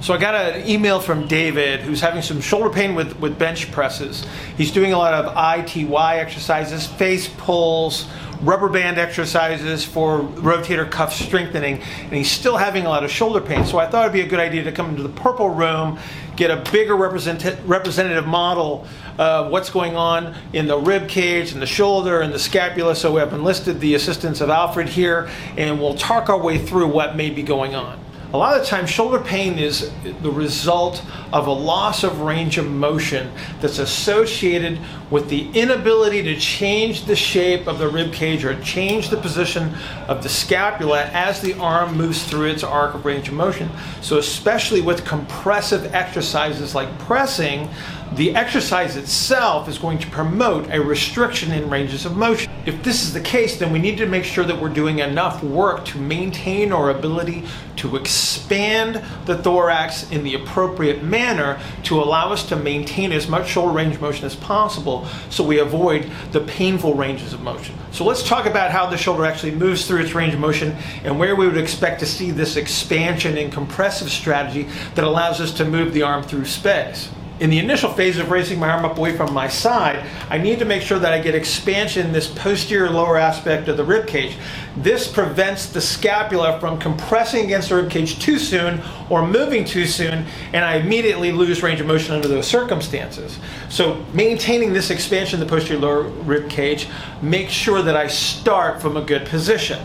So I got an email from David who's having some shoulder pain with, with bench presses. He's doing a lot of ITY exercises, face pulls, rubber band exercises for rotator cuff strengthening, and he's still having a lot of shoulder pain. So I thought it'd be a good idea to come into the purple room, get a bigger represent- representative model of what's going on in the rib cage and the shoulder and the scapula. So we have enlisted the assistance of Alfred here, and we'll talk our way through what may be going on. A lot of the time, shoulder pain is the result of a loss of range of motion that's associated with the inability to change the shape of the rib cage or change the position of the scapula as the arm moves through its arc of range of motion. So, especially with compressive exercises like pressing, the exercise itself is going to promote a restriction in ranges of motion. If this is the case, then we need to make sure that we're doing enough work to maintain our ability to expand the thorax in the appropriate manner to allow us to maintain as much shoulder range motion as possible so we avoid the painful ranges of motion. So let's talk about how the shoulder actually moves through its range of motion and where we would expect to see this expansion and compressive strategy that allows us to move the arm through space in the initial phase of raising my arm up away from my side, I need to make sure that I get expansion in this posterior lower aspect of the rib cage. This prevents the scapula from compressing against the rib cage too soon or moving too soon, and I immediately lose range of motion under those circumstances. So maintaining this expansion in the posterior lower rib cage makes sure that I start from a good position.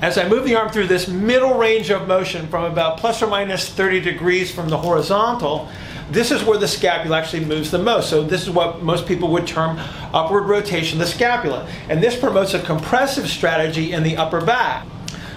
As I move the arm through this middle range of motion from about plus or minus 30 degrees from the horizontal, this is where the scapula actually moves the most. So this is what most people would term upward rotation of the scapula. And this promotes a compressive strategy in the upper back.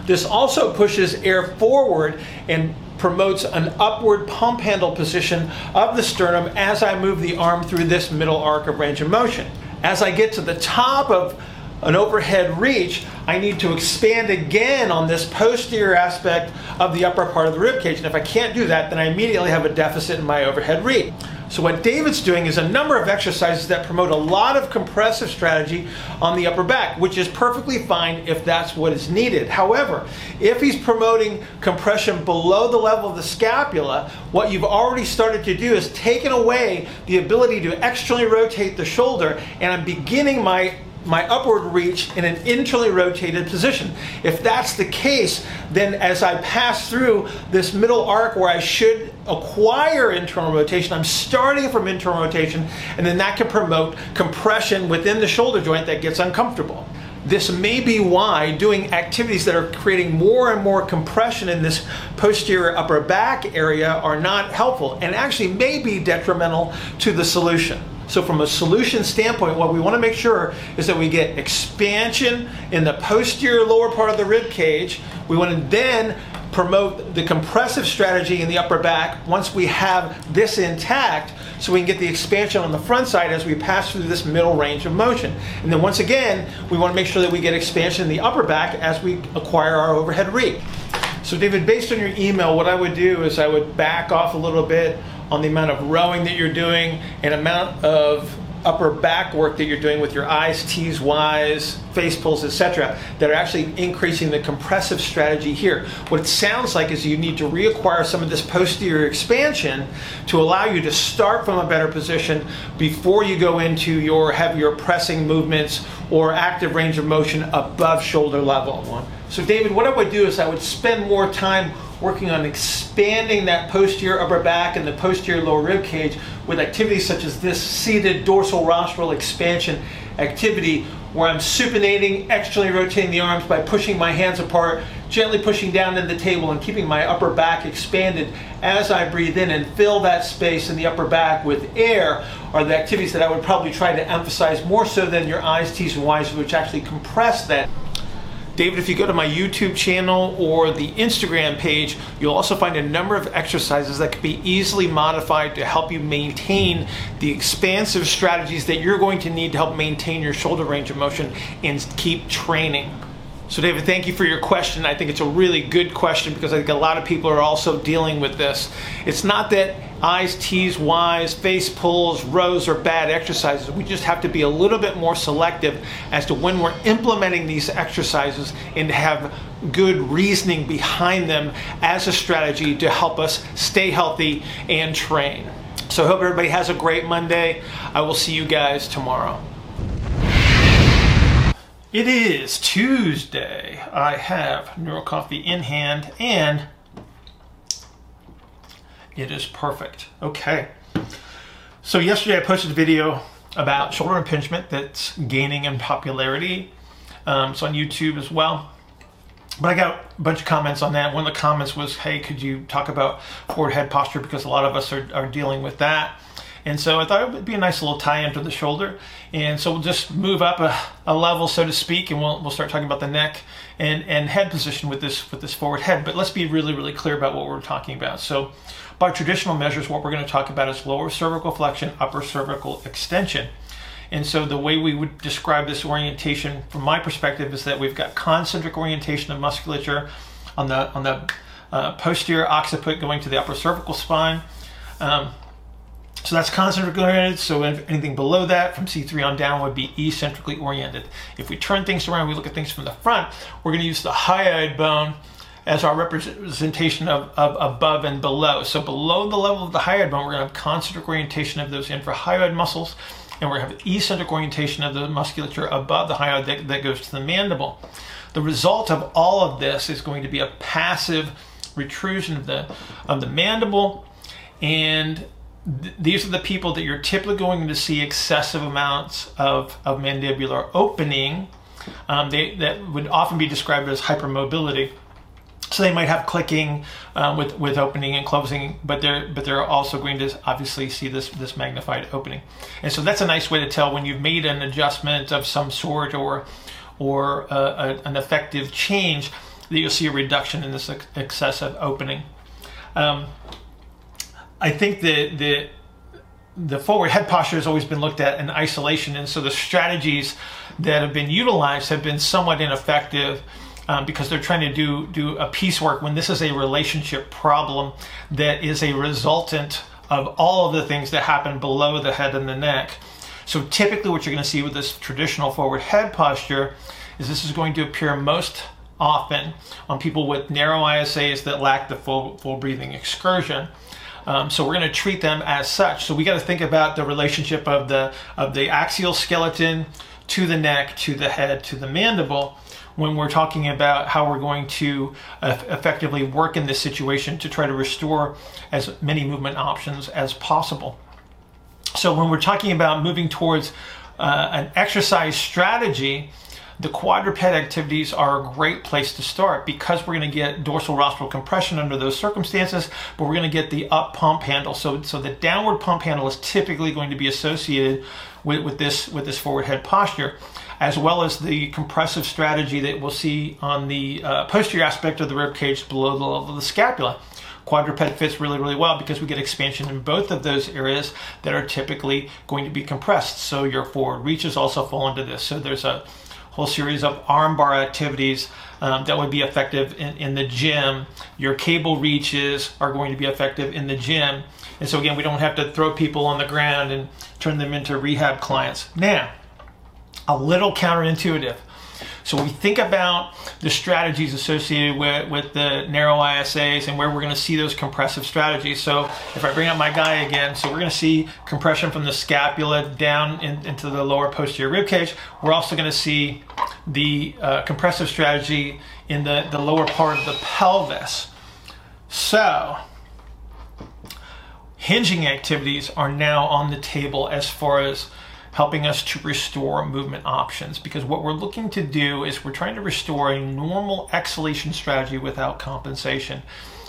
This also pushes air forward and promotes an upward pump handle position of the sternum as I move the arm through this middle arc of range of motion. As I get to the top of an overhead reach, I need to expand again on this posterior aspect of the upper part of the rib cage. And if I can't do that, then I immediately have a deficit in my overhead reach. So what David's doing is a number of exercises that promote a lot of compressive strategy on the upper back, which is perfectly fine if that's what is needed. However, if he's promoting compression below the level of the scapula, what you've already started to do is taken away the ability to externally rotate the shoulder, and I'm beginning my my upward reach in an internally rotated position. If that's the case, then as I pass through this middle arc where I should acquire internal rotation, I'm starting from internal rotation, and then that can promote compression within the shoulder joint that gets uncomfortable. This may be why doing activities that are creating more and more compression in this posterior upper back area are not helpful and actually may be detrimental to the solution. So from a solution standpoint, what we want to make sure is that we get expansion in the posterior lower part of the rib cage. We want to then promote the compressive strategy in the upper back once we have this intact so we can get the expansion on the front side as we pass through this middle range of motion. And then once again, we want to make sure that we get expansion in the upper back as we acquire our overhead reach. So David, based on your email, what I would do is I would back off a little bit on the amount of rowing that you're doing and amount of upper back work that you're doing with your I's, T's, Y's, face pulls, etc., that are actually increasing the compressive strategy here. What it sounds like is you need to reacquire some of this posterior expansion to allow you to start from a better position before you go into your heavier pressing movements or active range of motion above shoulder level. So, David, what I would do is I would spend more time working on expanding that posterior upper back and the posterior lower rib cage with activities such as this seated dorsal rostral expansion activity where I'm supinating, externally rotating the arms by pushing my hands apart, gently pushing down into the table and keeping my upper back expanded as I breathe in and fill that space in the upper back with air are the activities that I would probably try to emphasize more so than your I's, T's, and Y's, which actually compress that David, if you go to my YouTube channel or the Instagram page, you'll also find a number of exercises that can be easily modified to help you maintain the expansive strategies that you're going to need to help maintain your shoulder range of motion and keep training. So, David, thank you for your question. I think it's a really good question because I think a lot of people are also dealing with this. It's not that I's, T's, Y's, face pulls, rows are bad exercises. We just have to be a little bit more selective as to when we're implementing these exercises and have good reasoning behind them as a strategy to help us stay healthy and train. So, I hope everybody has a great Monday. I will see you guys tomorrow. It is Tuesday. I have Neuro Coffee in hand and it is perfect. Okay. So yesterday I posted a video about shoulder impingement that's gaining in popularity. Um, it's on YouTube as well. But I got a bunch of comments on that. One of the comments was, hey, could you talk about forward head posture because a lot of us are, are dealing with that. And so I thought it would be a nice little tie into the shoulder. And so we'll just move up a, a level, so to speak, and we'll, we'll start talking about the neck and, and head position with this, with this forward head. But let's be really, really clear about what we're talking about. So by traditional measures, what we're going to talk about is lower cervical flexion, upper cervical extension. And so the way we would describe this orientation from my perspective is that we've got concentric orientation of musculature on the, on the uh, posterior occiput going to the upper cervical spine. Um, so that's concentrically oriented. So anything below that from C3 on down would be eccentrically oriented. If we turn things around, we look at things from the front, we're going to use the hyoid bone as our representation of, of above and below. So below the level of the hyoid bone, we're going to have concentric orientation of those infrahyoid muscles, and we're going to have eccentric orientation of the musculature above the hyoid that, that goes to the mandible. The result of all of this is going to be a passive retrusion of the, of the mandible and these are the people that you're typically going to see excessive amounts of, of mandibular opening. Um, they, that would often be described as hypermobility. So they might have clicking um, with, with opening and closing, but they're but they're also going to obviously see this this magnified opening, and so that's a nice way to tell when you've made an adjustment of some sort or or a, an effective change that you'll see a reduction in this excessive opening. Um, I think the the the forward head posture has always been looked at in isolation, and so the strategies that have been utilized have been somewhat ineffective. Um, because they're trying to do do a piecework when this is a relationship problem that is a resultant of all of the things that happen below the head and the neck. So typically what you're going to see with this traditional forward head posture is this is going to appear most often on people with narrow ISAs that lack the full, full breathing excursion. Um, so we're going to treat them as such. So we got to think about the relationship of the of the axial skeleton to the neck, to the head, to the mandible when we're talking about how we're going to effectively work in this situation to try to restore as many movement options as possible. So when we're talking about moving towards uh, an exercise strategy, the quadruped activities are a great place to start because we're going to get dorsal rostral compression under those circumstances, but we're going to get the up pump handle. So, so the downward pump handle is typically going to be associated with, with this with this forward head posture, as well as the compressive strategy that we'll see on the uh, posterior aspect of the rib cage below the level of the scapula quadruped fits really, really well because we get expansion in both of those areas that are typically going to be compressed. So your forward reaches also fall into this. So there's a whole series of armbar activities um, that would be effective in, in, the gym. Your cable reaches are going to be effective in the gym. And so again, we don't have to throw people on the ground and turn them into rehab clients. Now, a little counterintuitive. So we think about the strategies associated with, with the narrow ISAs and where we're going to see those compressive strategies. So if I bring up my guy again, so we're going to see compression from the scapula down in, into the lower posterior rib cage. We're also going to see the uh, compressive strategy in the, the lower part of the pelvis. So hinging activities are now on the table as far as helping us to restore movement options because what we're looking to do is we're trying to restore a normal exhalation strategy without compensation.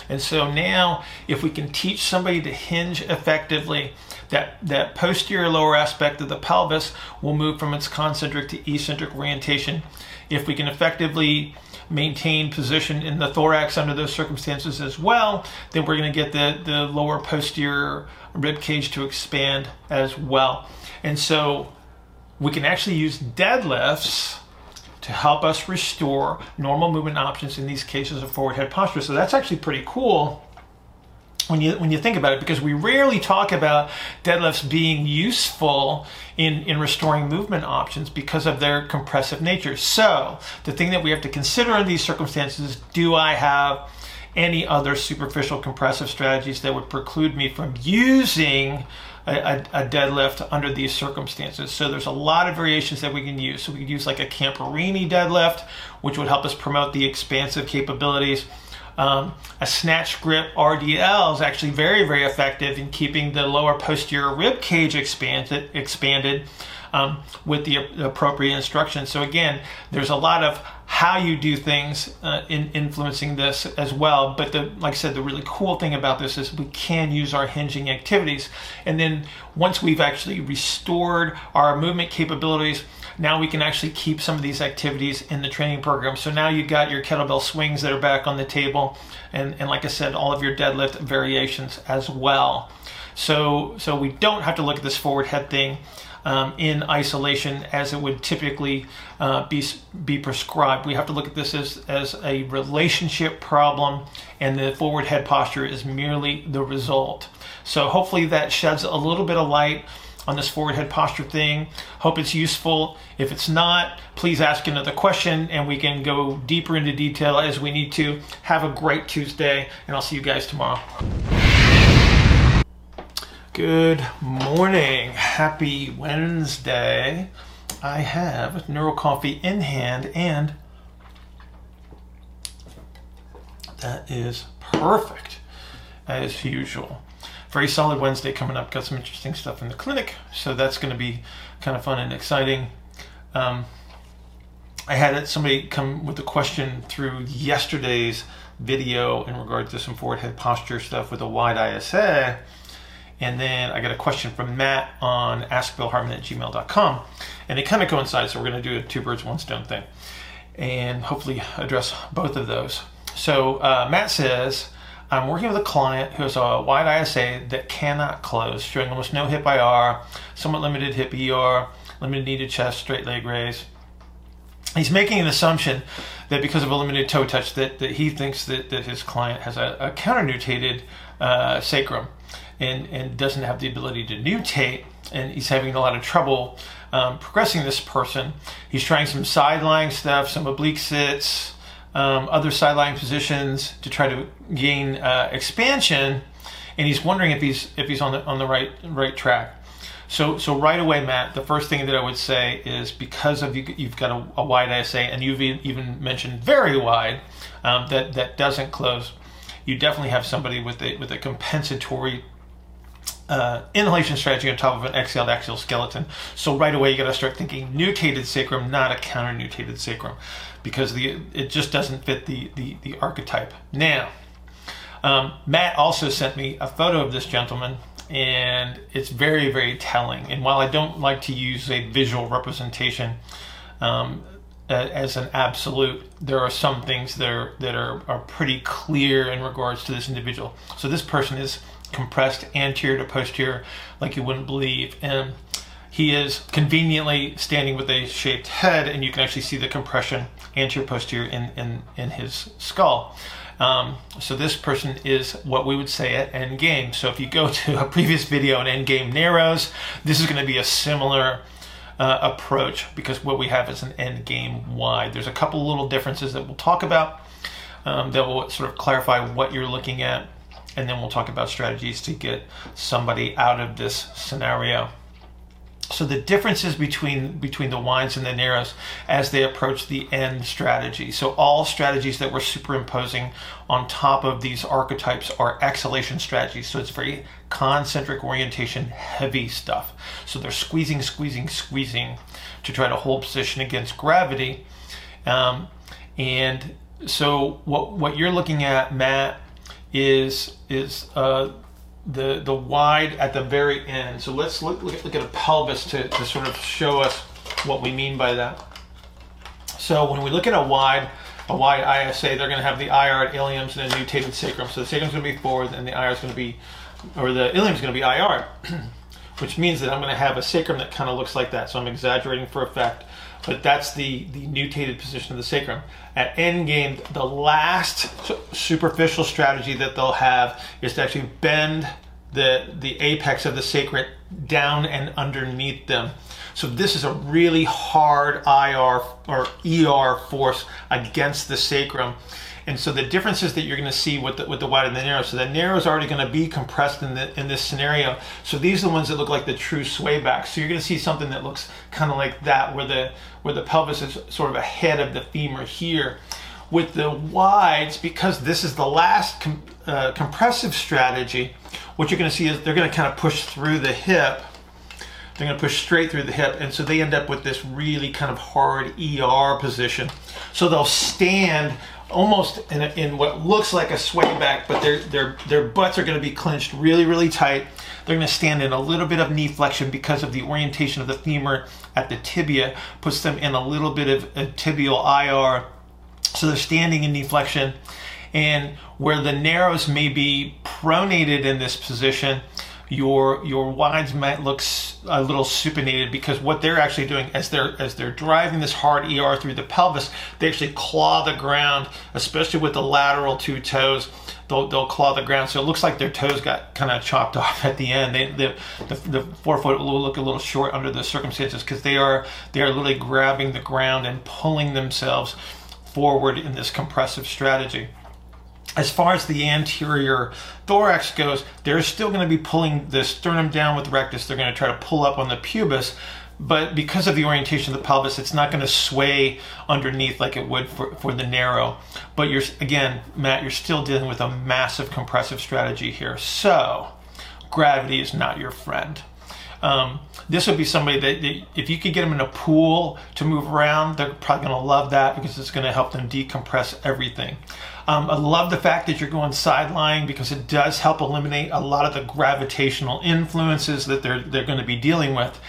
And so now, if we can teach somebody to hinge effectively, that, that posterior lower aspect of the pelvis will move from its concentric to eccentric orientation. If we can effectively maintain position in the thorax under those circumstances as well, then we're going to get the, the lower posterior rib cage to expand as well. And so we can actually use deadlifts to help us restore normal movement options in these cases of forward head posture. So that's actually pretty cool when you when you think about it because we rarely talk about deadlifts being useful in in restoring movement options because of their compressive nature. So, the thing that we have to consider in these circumstances, do I have any other superficial compressive strategies that would preclude me from using a, a, deadlift under these circumstances. So there's a lot of variations that we can use. So we could use like a Camperini deadlift, which would help us promote the expansive capabilities. Um, a snatch grip RDL is actually very, very effective in keeping the lower posterior rib cage expanded, expanded um, with the, appropriate instruction. So again, there's a lot of how you do things uh, in influencing this as well. But the, like I said, the really cool thing about this is we can use our hinging activities. And then once we've actually restored our movement capabilities, now we can actually keep some of these activities in the training program. So now you've got your kettlebell swings that are back on the table, and, and like I said, all of your deadlift variations as well. So, so we don't have to look at this forward head thing um, in isolation as it would typically uh, be, be prescribed. We have to look at this as, as a relationship problem, and the forward head posture is merely the result. So, hopefully, that sheds a little bit of light on this forward head posture thing. Hope it's useful. If it's not, please ask another question and we can go deeper into detail as we need to. Have a great Tuesday, and I'll see you guys tomorrow. Good morning. Happy Wednesday. I have Neural Coffee in hand and that is perfect as usual very solid Wednesday coming up. Got some interesting stuff in the clinic, so that's going to be kind of fun and exciting. Um, I had somebody come with a question through yesterday's video in regard to some forward head posture stuff with a wide ISA. And then I got a question from Matt on askbillhartman at gmail.com. And it kind of coincides, so we're going to do a two birds, one stone thing. And hopefully address both of those. So uh, Matt says, I'm working with a client who has a wide ISA that cannot close, showing almost no hip IR, somewhat limited hip ER, limited knee to chest, straight leg raise. He's making an assumption that because of a limited toe touch, that, that he thinks that, that his client has a, a counter-nutated uh, sacrum and, and doesn't have the ability to nutate, and he's having a lot of trouble um, progressing this person. He's trying some sideline stuff, some oblique sits, um, other sideline positions to try to gain uh, expansion, and he's wondering if he's if he's on the on the right right track. So so right away, Matt, the first thing that I would say is because of you, you've got a, a wide ISA, and you've even mentioned very wide um, that that doesn't close. You definitely have somebody with a with a compensatory uh, inhalation strategy on top of an exhaled axial skeleton. So right away you got to start thinking nutated sacrum, not a counter nutated sacrum because the it just doesn't fit the the, the archetype. Now, um, Matt also sent me a photo of this gentleman, and it's very very telling. And while I don't like to use a visual representation. Um, as an absolute, there are some things that are that are, are pretty clear in regards to this individual. So this person is compressed anterior to posterior, like you wouldn't believe, and he is conveniently standing with a shaped head, and you can actually see the compression anterior posterior in, in, in his skull. Um, so this person is what we would say at end game. So if you go to a previous video on end game narrows, this is going to be a similar uh, approach because what we have is an end game wide. There's a couple little differences that we'll talk about um, that will sort of clarify what you're looking at, and then we'll talk about strategies to get somebody out of this scenario. So the differences between between the wides and the narrows as they approach the end strategy. So all strategies that we're superimposing on top of these archetypes are exhalation strategies. So it's very concentric orientation heavy stuff. So they're squeezing, squeezing, squeezing to try to hold position against gravity. Um, and so what what you're looking at, Matt, is is uh, the the wide at the very end. So let's look, look, at, look at a pelvis to, to sort of show us what we mean by that. So when we look at a wide, a wide ISA, they're going to have the IR at iliums and a nutated sacrum. So the sacrum's going to be forward and the IR is going to be, or the ilium is going to be IR. which means that I'm going to have a sacrum that kind of looks like that. So I'm exaggerating for effect, but that's the, the nutated position of the sacrum. At endgame, the last superficial strategy that they'll have is to actually bend the, the apex of the sacrum down and underneath them. So this is a really hard IR or ER force against the sacrum. And so the differences that you're going to see with the, with the wide and the narrow. So the narrow is already going to be compressed in the in this scenario. So these are the ones that look like the true sway back. So you're going to see something that looks kind of like that, where the where the pelvis is sort of ahead of the femur here. With the wides, because this is the last com, uh, compressive strategy, what you're going to see is they're going to kind of push through the hip. They're going to push straight through the hip, and so they end up with this really kind of hard ER position. So they'll stand almost in, a, in what looks like a sway back, but their their their butts are going to be clenched really really tight. They're going to stand in a little bit of knee flexion because of the orientation of the femur at the tibia puts them in a little bit of a tibial IR. So they're standing in knee flexion, and where the narrows may be pronated in this position, your your wides might look a little supinated because what they're actually doing as they're as they're driving this hard ER through the pelvis, they actually claw the ground, especially with the lateral two toes. They'll, they'll claw the ground, so it looks like their toes got kind of chopped off at the end. They, the, the, the forefoot will look a little short under the circumstances because they are they are literally grabbing the ground and pulling themselves forward in this compressive strategy as far as the anterior thorax goes, they're still going to be pulling the sternum down with the rectus. They're going to try to pull up on the pubis, but because of the orientation of the pelvis, it's not going to sway underneath like it would for, for the narrow. But you're, again, Matt, you're still dealing with a massive compressive strategy here. So, gravity is not your friend. Um, this would be somebody that, that, if you could get them in a pool to move around, they're probably going to love that because it's going to help them decompress everything. Um, I love the fact that you're going sideline because it does help eliminate a lot of the gravitational influences that they're they're going to be dealing with.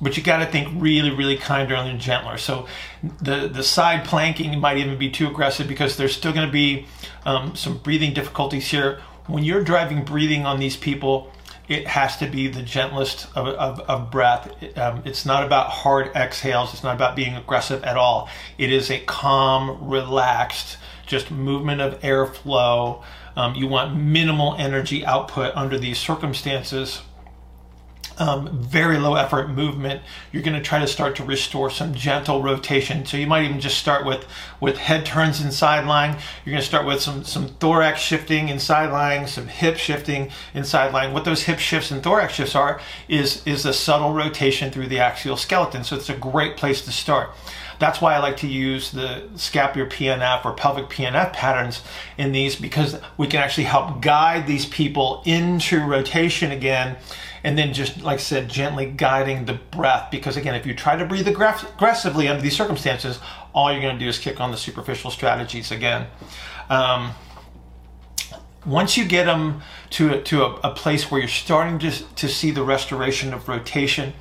But you got to think really, really kinder and gentler. So the the side planking might even be too aggressive because there's still going to be um, some breathing difficulties here. When you're driving breathing on these people, it has to be the gentlest of, of, of breath. Um, it's not about hard exhales. It's not about being aggressive at all. It is a calm, relaxed, just movement of airflow. Um, you want minimal energy output under these circumstances um, very low effort movement, you're going to try to start to restore some gentle rotation. So you might even just start with with head turns in sideline. You're going to start with some some thorax shifting in sideline, some hip shifting in sideline. What those hip shifts and thorax shifts are is is a subtle rotation through the axial skeleton. So it's a great place to start. That's why I like to use the scapular PNF or pelvic PNF patterns in these because we can actually help guide these people into rotation again and then just like I said, gently guiding the breath. Because again, if you try to breathe aggressively under these circumstances, all you're going to do is kick on the superficial strategies again. Um, once you get them to a, to a, a, place where you're starting to, to see the restoration of rotation,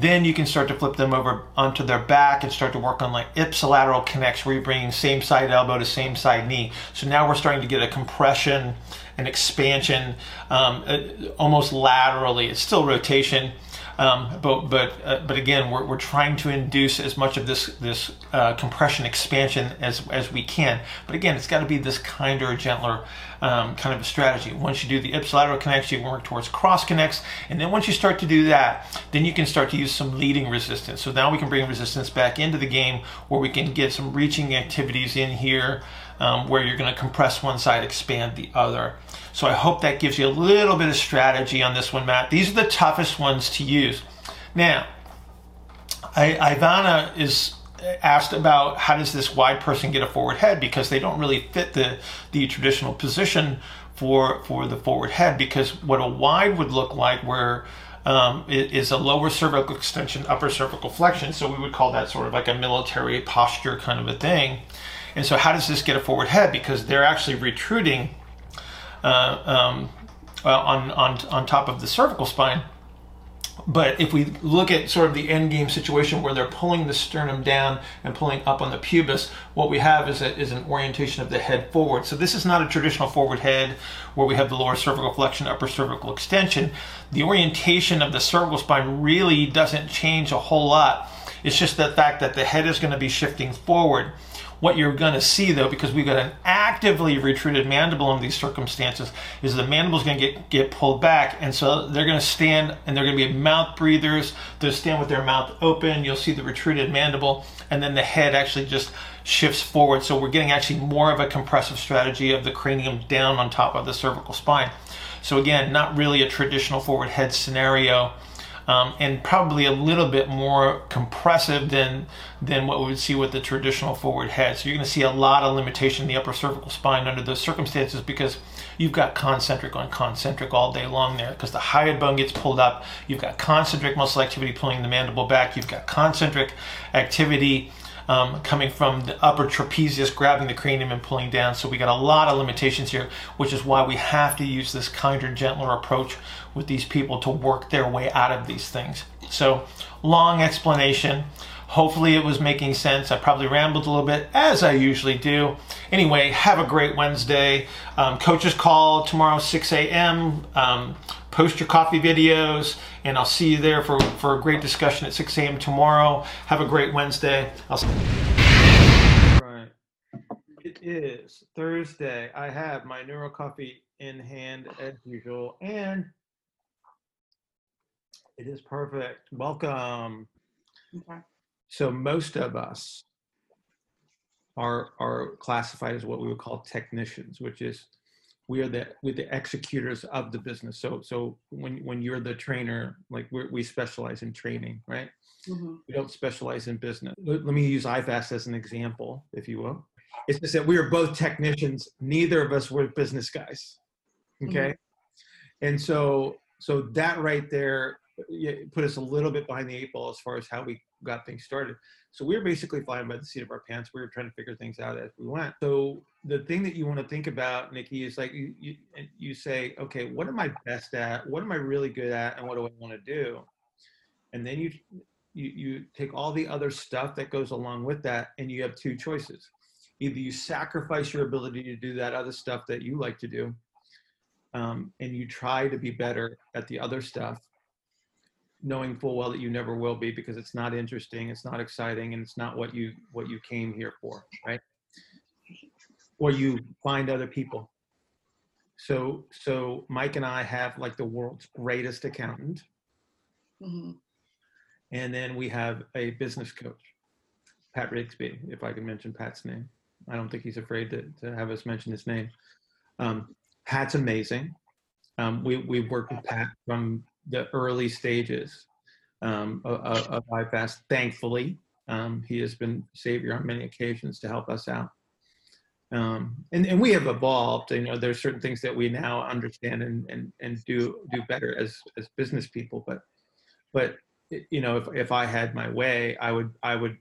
then you can start to flip them over onto their back and start to work on like ipsilateral connects where you're bringing same side elbow to same side knee. So now we're starting to get a compression and expansion um, uh, almost laterally. It's still rotation. Um, but but uh, but again, we're, we're trying to induce as much of this this uh, compression expansion as as we can. But again, it's got to be this kinder, gentler um, kind of a strategy. Once you do the ipsilateral connects, you work towards cross connects, and then once you start to do that, then you can start to use some leading resistance. So now we can bring resistance back into the game where we can get some reaching activities in here um, where you're going to compress one side, expand the other. So I hope that gives you a little bit of strategy on this one, Matt. These are the toughest ones to use. Now, I, Ivana is asked about how does this wide person get a forward head because they don't really fit the the traditional position for for the forward head because what a wide would look like where um, is a lower cervical extension, upper cervical flexion. So we would call that sort of like a military posture kind of a thing. And so, how does this get a forward head? Because they're actually retruding uh, um, on, on, on top of the cervical spine. But if we look at sort of the end game situation where they're pulling the sternum down and pulling up on the pubis, what we have is, a, is an orientation of the head forward. So this is not a traditional forward head where we have the lower cervical flexion, upper cervical extension. The orientation of the cervical spine really doesn't change a whole lot. It's just the fact that the head is going to be shifting forward. What you're going to see, though, because we've got an actively retruded mandible in these circumstances, is the mandible is going to get, get pulled back. And so they're going to stand and they're going to be mouth breathers. They'll stand with their mouth open. You'll see the retruded mandible. And then the head actually just shifts forward. So we're getting actually more of a compressive strategy of the cranium down on top of the cervical spine. So again, not really a traditional forward head scenario um, and probably a little bit more compressive than than what we would see with the traditional forward head. So you're going to see a lot of limitation in the upper cervical spine under those circumstances because you've got concentric on concentric all day long there because the hyoid bone gets pulled up. You've got concentric muscle activity pulling the mandible back. You've got concentric activity um, coming from the upper trapezius, grabbing the cranium and pulling down. So we got a lot of limitations here, which is why we have to use this kinder, gentler approach with these people to work their way out of these things. So long explanation. Hopefully it was making sense. I probably rambled a little bit, as I usually do. Anyway, have a great Wednesday. Um, coach's call tomorrow, 6 a.m. Um, post your coffee videos, and I'll see you there for, for a great discussion at 6 a.m. tomorrow. Have a great Wednesday. I'll see Right. It is Thursday. I have my Neuro Coffee in hand as usual, and it is perfect. Welcome. Okay. So most of us are are classified as what we would call technicians, which is we are the we the executors of the business. So so when when you're the trainer, like we we specialize in training, right? Mm-hmm. We don't specialize in business. Let, let me use IFAST as an example, if you will. It's just that we are both technicians. Neither of us were business guys. Okay, mm-hmm. and so so that right there put us a little bit behind the eight ball as far as how we got things started. So we were basically flying by the seat of our pants. We were trying to figure things out as we went. So the thing that you want to think about, Nikki, is like you, you, you say, okay, what am I best at? What am I really good at? And what do I want to do? And then you, you, you take all the other stuff that goes along with that and you have two choices. Either you sacrifice your ability to do that other stuff that you like to do um, and you try to be better at the other stuff knowing full well that you never will be because it's not interesting, it's not exciting, and it's not what you what you came here for, right? Or you find other people. So so Mike and I have like the world's greatest accountant. Mm-hmm. And then we have a business coach, Pat Rigsby, if I can mention Pat's name. I don't think he's afraid to, to have us mention his name. Um, Pat's amazing. Um, we, we worked with Pat from the early stages um, of, of IFAST. Thankfully, um, he has been savior on many occasions to help us out. Um, and, and we have evolved. You know, there's certain things that we now understand and, and, and do do better as as business people. But but you know, if if I had my way, I would I would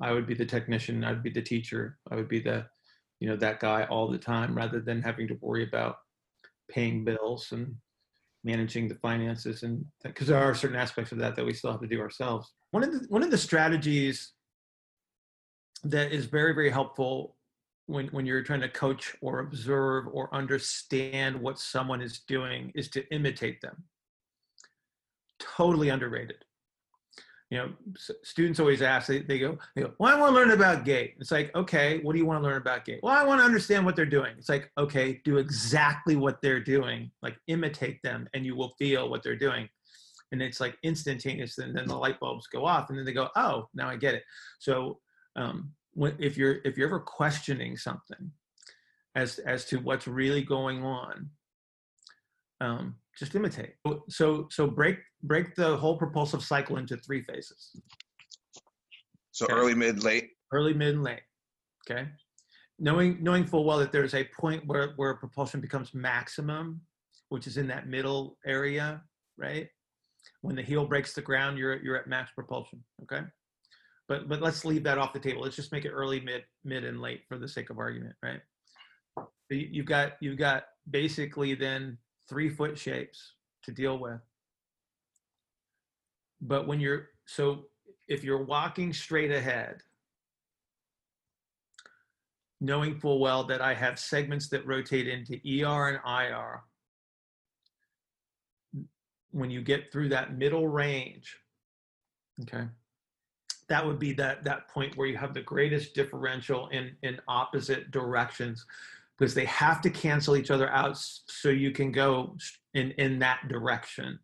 I would be the technician. I'd be the teacher. I would be the you know that guy all the time, rather than having to worry about paying bills and managing the finances and because there are certain aspects of that that we still have to do ourselves. One of the one of the strategies that is very very helpful when when you're trying to coach or observe or understand what someone is doing is to imitate them. Totally underrated you know, students always ask, they, they go, they go, well, I want to learn about gait. It's like, okay, what do you want to learn about gait? Well, I want to understand what they're doing. It's like, okay, do exactly what they're doing, like imitate them and you will feel what they're doing. And it's like instantaneous. And then the light bulbs go off and then they go, oh, now I get it. So um, if you're, if you're ever questioning something as, as to what's really going on, um, just imitate. So so break break the whole propulsive cycle into three phases. So okay. early, mid, late. Early, mid, and late. Okay. Knowing knowing full well that there's a point where where propulsion becomes maximum, which is in that middle area, right? When the heel breaks the ground, you're you're at max propulsion. Okay. But but let's leave that off the table. Let's just make it early, mid, mid, and late for the sake of argument, right? You've got you've got basically then three foot shapes to deal with. but when you're so if you're walking straight ahead knowing full well that i have segments that rotate into er and ir when you get through that middle range okay that would be that that point where you have the greatest differential in in opposite directions because they have to cancel each other out so you can go in in that direction.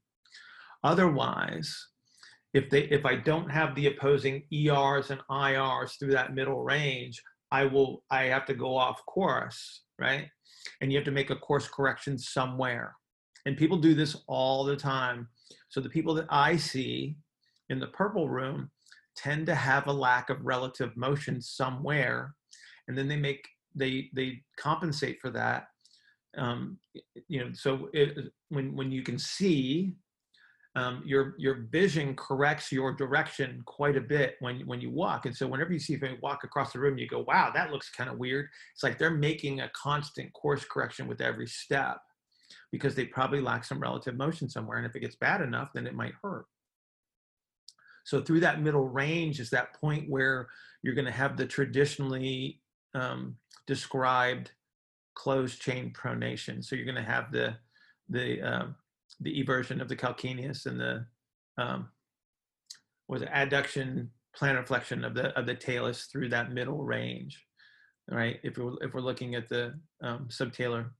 Otherwise if they if i don't have the opposing ers and irs through that middle range i will i have to go off course right? And you have to make a course correction somewhere. And people do this all the time. So the people that i see in the purple room tend to have a lack of relative motion somewhere and then they make they they compensate for that um, you know so it, when when you can see um, your your vision corrects your direction quite a bit when when you walk. And so whenever you see if walk across the room you go wow that looks kind of weird. It's like they're making a constant course correction with every step because they probably lack some relative motion somewhere and if it gets bad enough then it might hurt. So through that middle range is that point where you're going to have the traditionally um, described closed chain pronation. So you're going to have the the um, the eversion of the calcaneus and the um, was adduction plantar flexion of the of the talus through that middle range, right? If we're if we're looking at the um, subtalar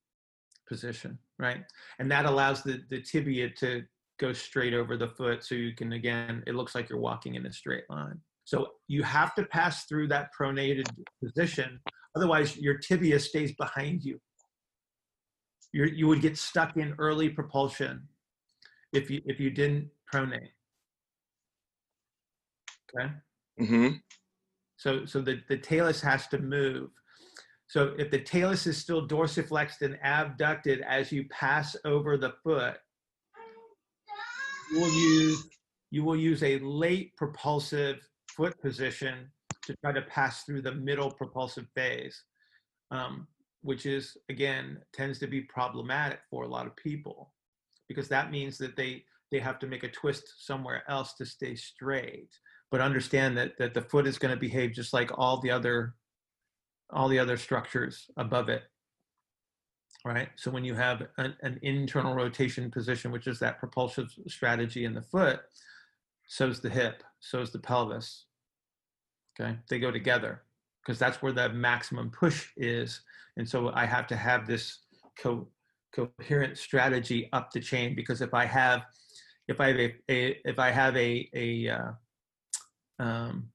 position, right? And that allows the the tibia to go straight over the foot so you can again it looks like you're walking in a straight line so you have to pass through that pronated position otherwise your tibia stays behind you. You're, you would get stuck in early propulsion if you if you didn't pronate. Okay? Mm-hmm. so so the, the talus has to move. So if the talus is still dorsiflexed and abducted as you pass over the foot you will use you will use a late propulsive foot position to try to pass through the middle propulsive phase, um, which is again tends to be problematic for a lot of people because that means that they they have to make a twist somewhere else to stay straight. But understand that that the foot is going to behave just like all the other all the other structures above it right? So when you have an, an, internal rotation position, which is that propulsive strategy in the foot, so's the hip, so's the pelvis. Okay, they go together because that's where the maximum push is, and so I have to have this co- coherent strategy up the chain because if I have, if I have a, a if I have a a uh, um,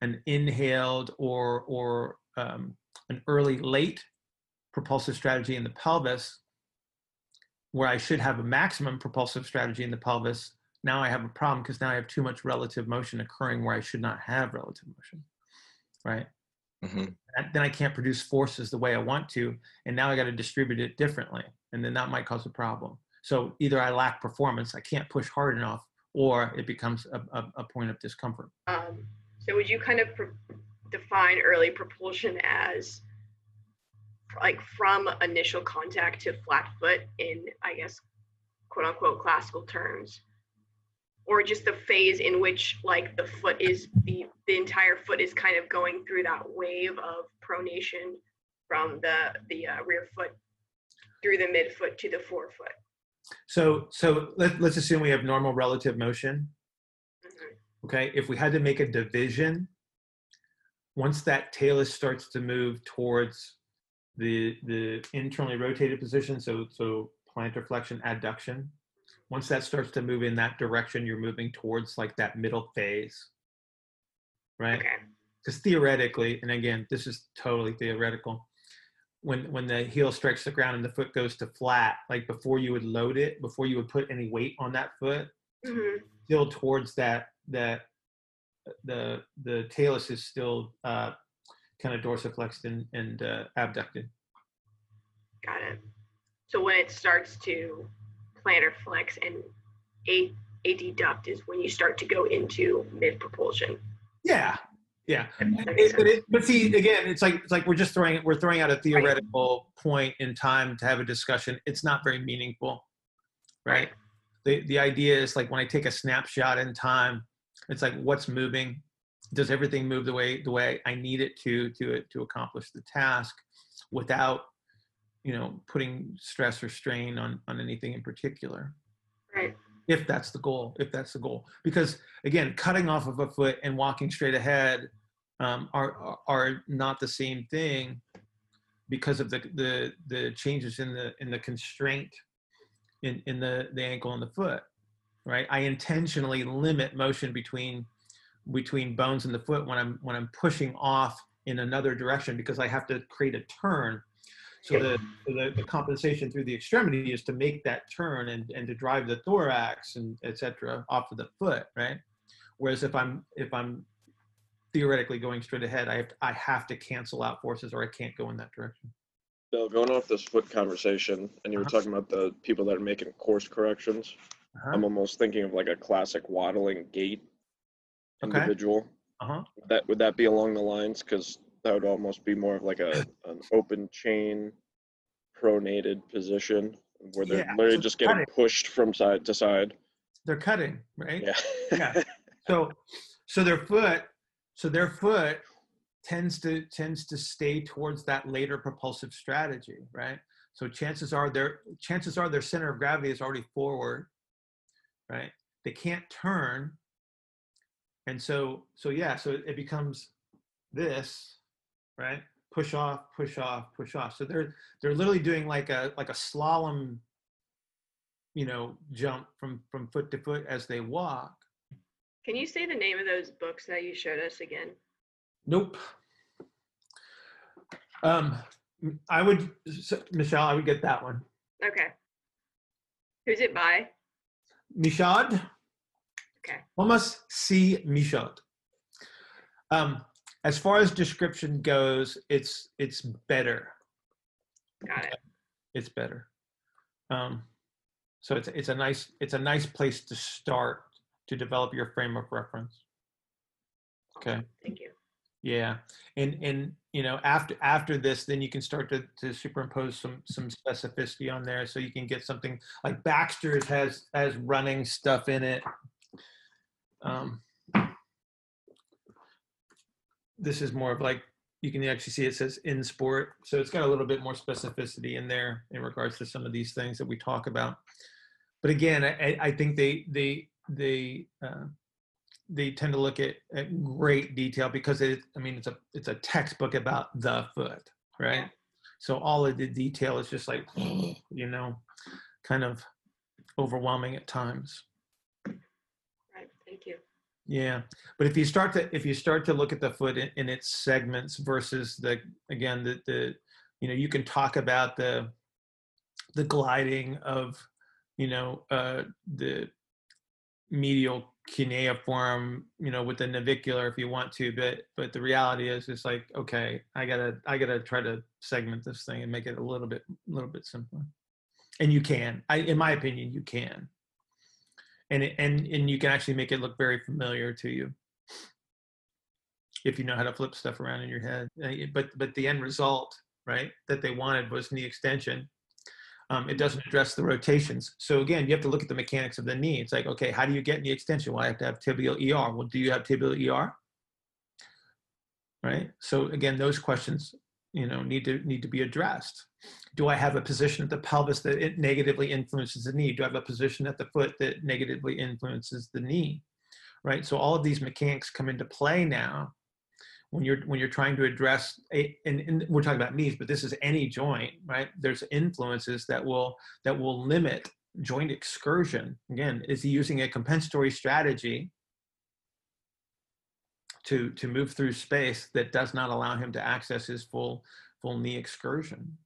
an inhaled or or um, an early late propulsive strategy in the pelvis, where I should have a maximum propulsive strategy in the pelvis, now I have a problem because now I have too much relative motion occurring where I should not have relative motion, right? Mm-hmm. Then I can't produce forces the way I want to, and now I got to distribute it differently, and then that might cause a problem. So either I lack performance, I can't push hard enough, or it becomes a, a, a point of discomfort. Um, so would you kind of pro- define early propulsion as like from initial contact to flat foot in i guess quote unquote classical terms or just the phase in which like the foot is the the entire foot is kind of going through that wave of pronation from the the uh, rear foot through the midfoot to the forefoot so so let, let's assume we have normal relative motion mm-hmm. okay if we had to make a division once that talus starts to move towards the the internally rotated position, so so plantar flexion adduction. Once that starts to move in that direction, you're moving towards like that middle phase, right? Because okay. theoretically, and again, this is totally theoretical. When when the heel strikes the ground and the foot goes to flat, like before you would load it, before you would put any weight on that foot, mm-hmm. still towards that that the the talus is still uh, kind of dorsiflexed and, and uh, abducted. Got it. So when it starts to plantar flex and a adduct is when you start to go into mid propulsion. Yeah, yeah. It, but, it, but, see, again, it's like it's like we're just throwing we're throwing out a theoretical right. point in time to have a discussion. It's not very meaningful, right? right. the the idea is like when I take a snapshot in time, it's like what's moving. Does everything move the way the way I need it to to to accomplish the task, without you know putting stress or strain on on anything in particular. Right. if that's the goal if that's the goal. Because again cutting off of a foot and walking straight ahead um, are are- not the same thing because of the the the changes in the in the constraint in in the the ankle and the foot right? I intentionally limit motion between between bones in the foot when i'm when i'm pushing off in another direction because i have to create a turn so the, the, the compensation through the extremity is to make that turn and, and to drive the thorax and etc. off of the foot, right? Whereas if I'm if I'm theoretically going straight ahead, I have I have to cancel out forces or I can't go in that direction. Bill, going off this foot conversation, and you were Uh-huh. talking about the people that are making course corrections. Uh-huh. I'm almost thinking of like a classic waddling gait Okay. individual. Uh-huh. That would that be along the lines? Because that would almost be more of like a an open chain, pronated position where they're Yeah, literally just getting cutting. pushed from side to side. They're cutting, right? Yeah. Yeah. So so their foot so their foot tends to tends to stay towards that later propulsive strategy, right? So chances are their chances are their center of gravity is already forward, right? They can't turn. And so so yeah, so it becomes this, right? Push off, push off, push off. So they're they're literally doing like a like a slalom you know jump from from foot to foot as they walk Can you say the name of those books that you showed us again? Nope. Um, I would, Michelle, I would get that one. Okay. Who's it by? Michaud. Okay. Thomas C. Michaud. Um, as far as description goes, it's it's better. Got it. It's better. Um, so it's it's a nice it's a nice place to start to develop your frame of reference. Okay. Thank you. Yeah, and and you know after after this, then you can start to to superimpose some some specificity on there, so you can get something like Baxter's has has running stuff in it. Um, this is more of like you can actually see it says in sport, so it's got a little bit more specificity in there in regards to some of these things that we talk about. But again, I, I- think they they they uh, they tend to look at, at great detail because it i mean it's a it's a textbook about the foot right so all of the detail is just like you know kind of overwhelming at times Right. Thank you. Yeah but if you start to if you start to look at the foot in, in its segments versus the again the the you know you can talk about the the gliding of you know uh the medial cuneiform you know with the navicular if you want to but but the reality is it's like okay i gotta i gotta try to segment this thing and make it a little bit a little bit simpler. And you can i in my opinion you can and it, and and you can actually make it look very familiar to you if you know how to flip stuff around in your head Uh, but but the end result right that they wanted was knee extension um, it doesn't address the rotations. So again, you have to look at the mechanics of the knee. It's like, okay, how do you get knee extension? Well, I have to have tibial ER. Well, do you have tibial ER? Right. So again, those questions, you know, need to need to be addressed. Do I have a position at the pelvis that it negatively influences the knee? Do I have a position at the foot that negatively influences the knee? Right. So all of these mechanics come into play now when you're when you're trying to address a, and, and we're talking about knees but this is any joint right there's influences that will that will limit joint excursion again is he using a compensatory strategy to to move through space that does not allow him to access his full full knee excursion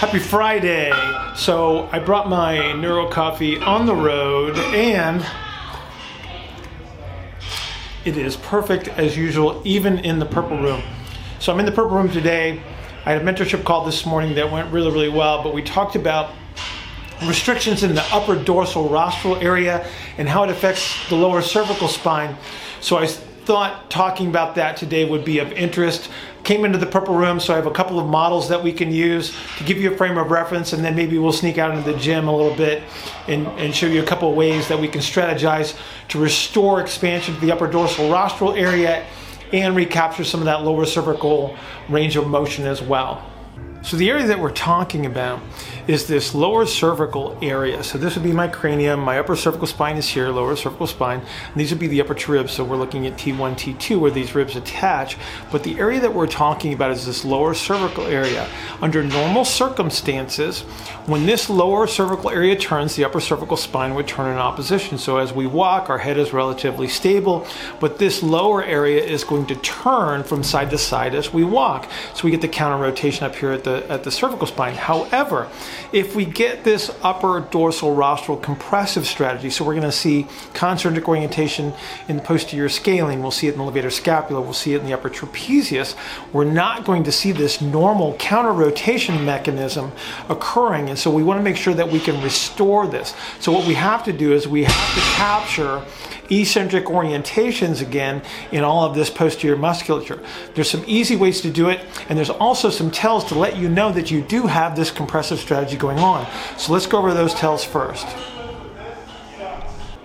Happy Friday. So I brought my Neuro Coffee on the road and it is perfect as usual, even in the purple room. So I'm in the purple room today. I had a mentorship call this morning that went really, really well, but we talked about restrictions in the upper dorsal rostral area and how it affects the lower cervical spine. So I thought talking about that today would be of interest. came into the purple room, so I have a couple of models that we can use to give you a frame of reference, and then maybe we'll sneak out into the gym a little bit and, and show you a couple of ways that we can strategize to restore expansion to the upper dorsal rostral area and recapture some of that lower cervical range of motion as well. So the area that we're talking about is this lower cervical area. So this would be my cranium, my upper cervical spine is here, lower cervical spine, these would be the upper two ribs. So we're looking at T1, T2 where these ribs attach. But the area that we're talking about is this lower cervical area. Under normal circumstances, when this lower cervical area turns, the upper cervical spine would turn in opposition. So as we walk, our head is relatively stable, but this lower area is going to turn from side to side as we walk. So we get the counter rotation up here at the the, at the cervical spine. However, if we get this upper dorsal rostral compressive strategy, so we're going to see concentric orientation in the posterior scalene, we'll see it in the levator scapula, we'll see it in the upper trapezius, we're not going to see this normal counter rotation mechanism occurring. And so we want to make sure that we can restore this. So what we have to do is we have to capture eccentric orientations again in all of this posterior musculature. There's some easy ways to do it, and there's also some tells to let you know that you do have this compressive strategy going on. So let's go over those tells first.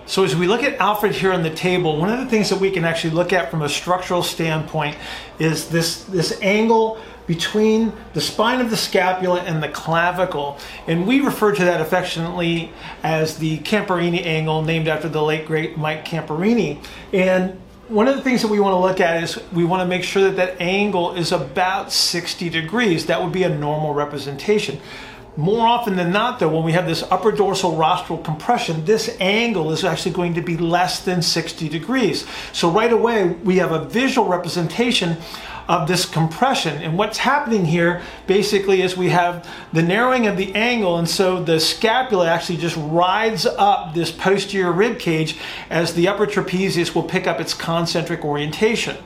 So as we look at Alfred here on the table, one of the things that we can actually look at from a structural standpoint is this, this angle between the spine of the scapula and the clavicle. And we refer to that affectionately as the Camperini angle, named after the late great Mike Camperini. And one of the things that we want to look at is we want to make sure that that angle is about 60 degrees. That would be a normal representation. More often than not, though, when we have this upper dorsal rostral compression, this angle is actually going to be less than 60 degrees. So right away, we have a visual representation of this compression. And what's happening here basically is we have the narrowing of the angle, and so the scapula actually just rides up this posterior rib cage as the upper trapezius will pick up its concentric orientation.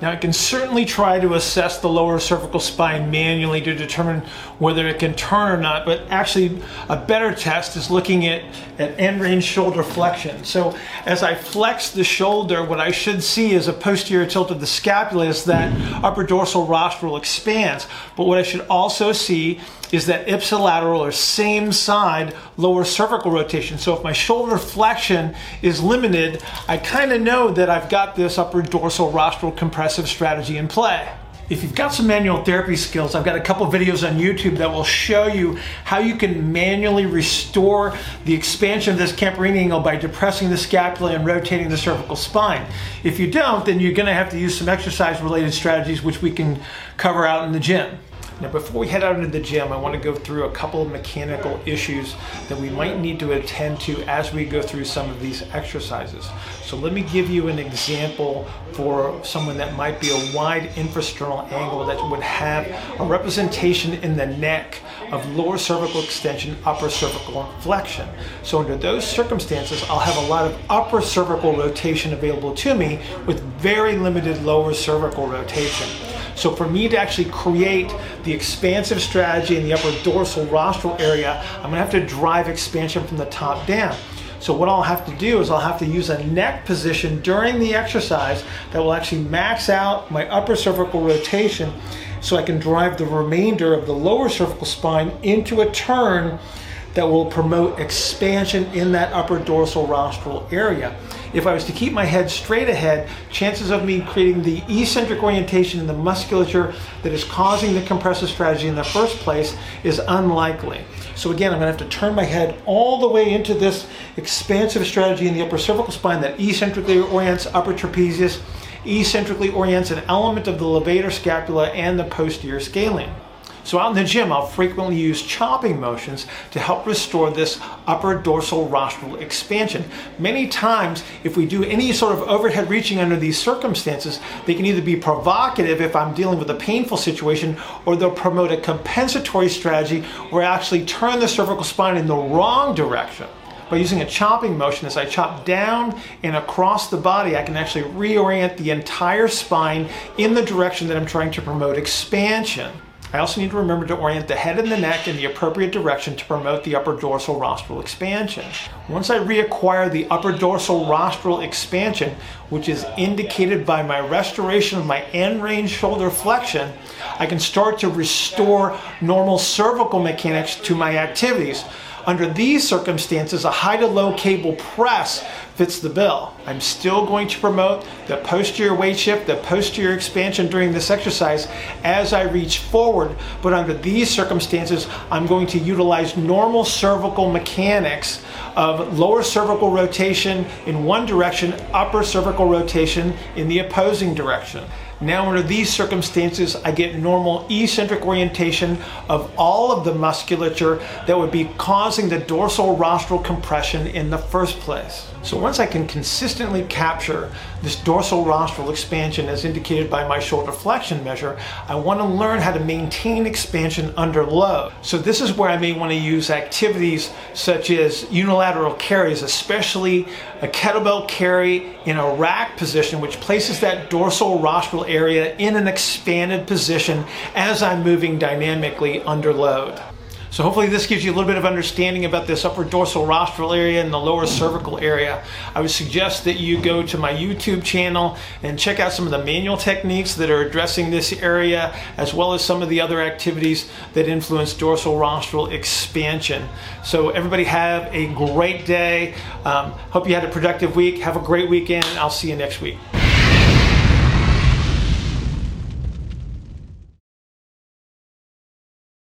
Now I can certainly try to assess the lower cervical spine manually to determine whether it can turn or not, but actually a better test is looking at, at end range shoulder flexion. So as I flex the shoulder, what I should see is a posterior tilt of the scapula as that upper dorsal rostral expands. But what I should also see is that ipsilateral or same side lower cervical rotation. So if my shoulder flexion is limited, I kind of know that I've got this upper dorsal rostral strategy in play. If you've got some manual therapy skills, I've got a couple videos on YouTube that will show you how you can manually restore the expansion of this Camperini angle by depressing the scapula and rotating the cervical spine. If you don't, then you're going to have to use some exercise related strategies which we can cover out in the gym. Now before we head out into the gym, I want to go through a couple of mechanical issues that we might need to attend to as we go through some of these exercises. So let me give you an example for someone that might be a wide infrasternal angle that would have a representation in the neck of lower cervical extension, upper cervical flexion. So under those circumstances, I'll have a lot of upper cervical rotation available to me with very limited lower cervical rotation. So for me to actually create the expansive strategy in the upper dorsal rostral area, I'm gonna have to drive expansion from the top down. So what I'll have to do is I'll have to use a neck position during the exercise that will actually max out my upper cervical rotation so I can drive the remainder of the lower cervical spine into a turn that will promote expansion in that upper dorsal rostral area. If I was to keep my head straight ahead, chances of me creating the eccentric orientation in the musculature that is causing the compressive strategy in the first place is unlikely. So again, I'm gonna have to turn my head all the way into this expansive strategy in the upper cervical spine that eccentrically orients upper trapezius, eccentrically orients an element of the levator scapula and the posterior scalene. So out in the gym, I'll frequently use chopping motions to help restore this upper dorsal rostral expansion. Many times, if we do any sort of overhead reaching under these circumstances, they can either be provocative if I'm dealing with a painful situation, or they'll promote a compensatory strategy where I actually turn the cervical spine in the wrong direction by using a chopping motion as I chop down and across the body I can actually reorient the entire spine in the direction that I'm trying to promote expansion. I also need to remember to orient the head and the neck in the appropriate direction to promote the upper dorsal rostral expansion. Once I reacquire the upper dorsal rostral expansion, which is indicated by my restoration of my end range shoulder flexion, I can start to restore normal cervical mechanics to my activities. Under these circumstances, a high to low cable press fits the bill. I'm still going to promote the posterior weight shift, the posterior expansion during this exercise as I reach forward, but under these circumstances, I'm going to utilize normal cervical mechanics of lower cervical rotation in one direction, upper cervical rotation in the opposing direction. Now, under these circumstances, I get normal eccentric orientation of all of the musculature that would be causing the dorsal rostral compression in the first place. So once I can consistently capture this dorsal rostral expansion as indicated by my shoulder flexion measure, I want to learn how to maintain expansion under load. So this is where I may want to use activities such as unilateral carries, especially a kettlebell carry in a rack position, which places that dorsal rostral area in an expanded position as I'm moving dynamically under load. So hopefully this gives you a little bit of understanding about this upper dorsal rostral area and the lower cervical area. I would suggest that you go to my YouTube channel and check out some of the manual techniques that are addressing this area, as well as some of the other activities that influence dorsal rostral expansion. So everybody have a great day. Um, hope you had a productive week. Have a great weekend. I'll see you next week.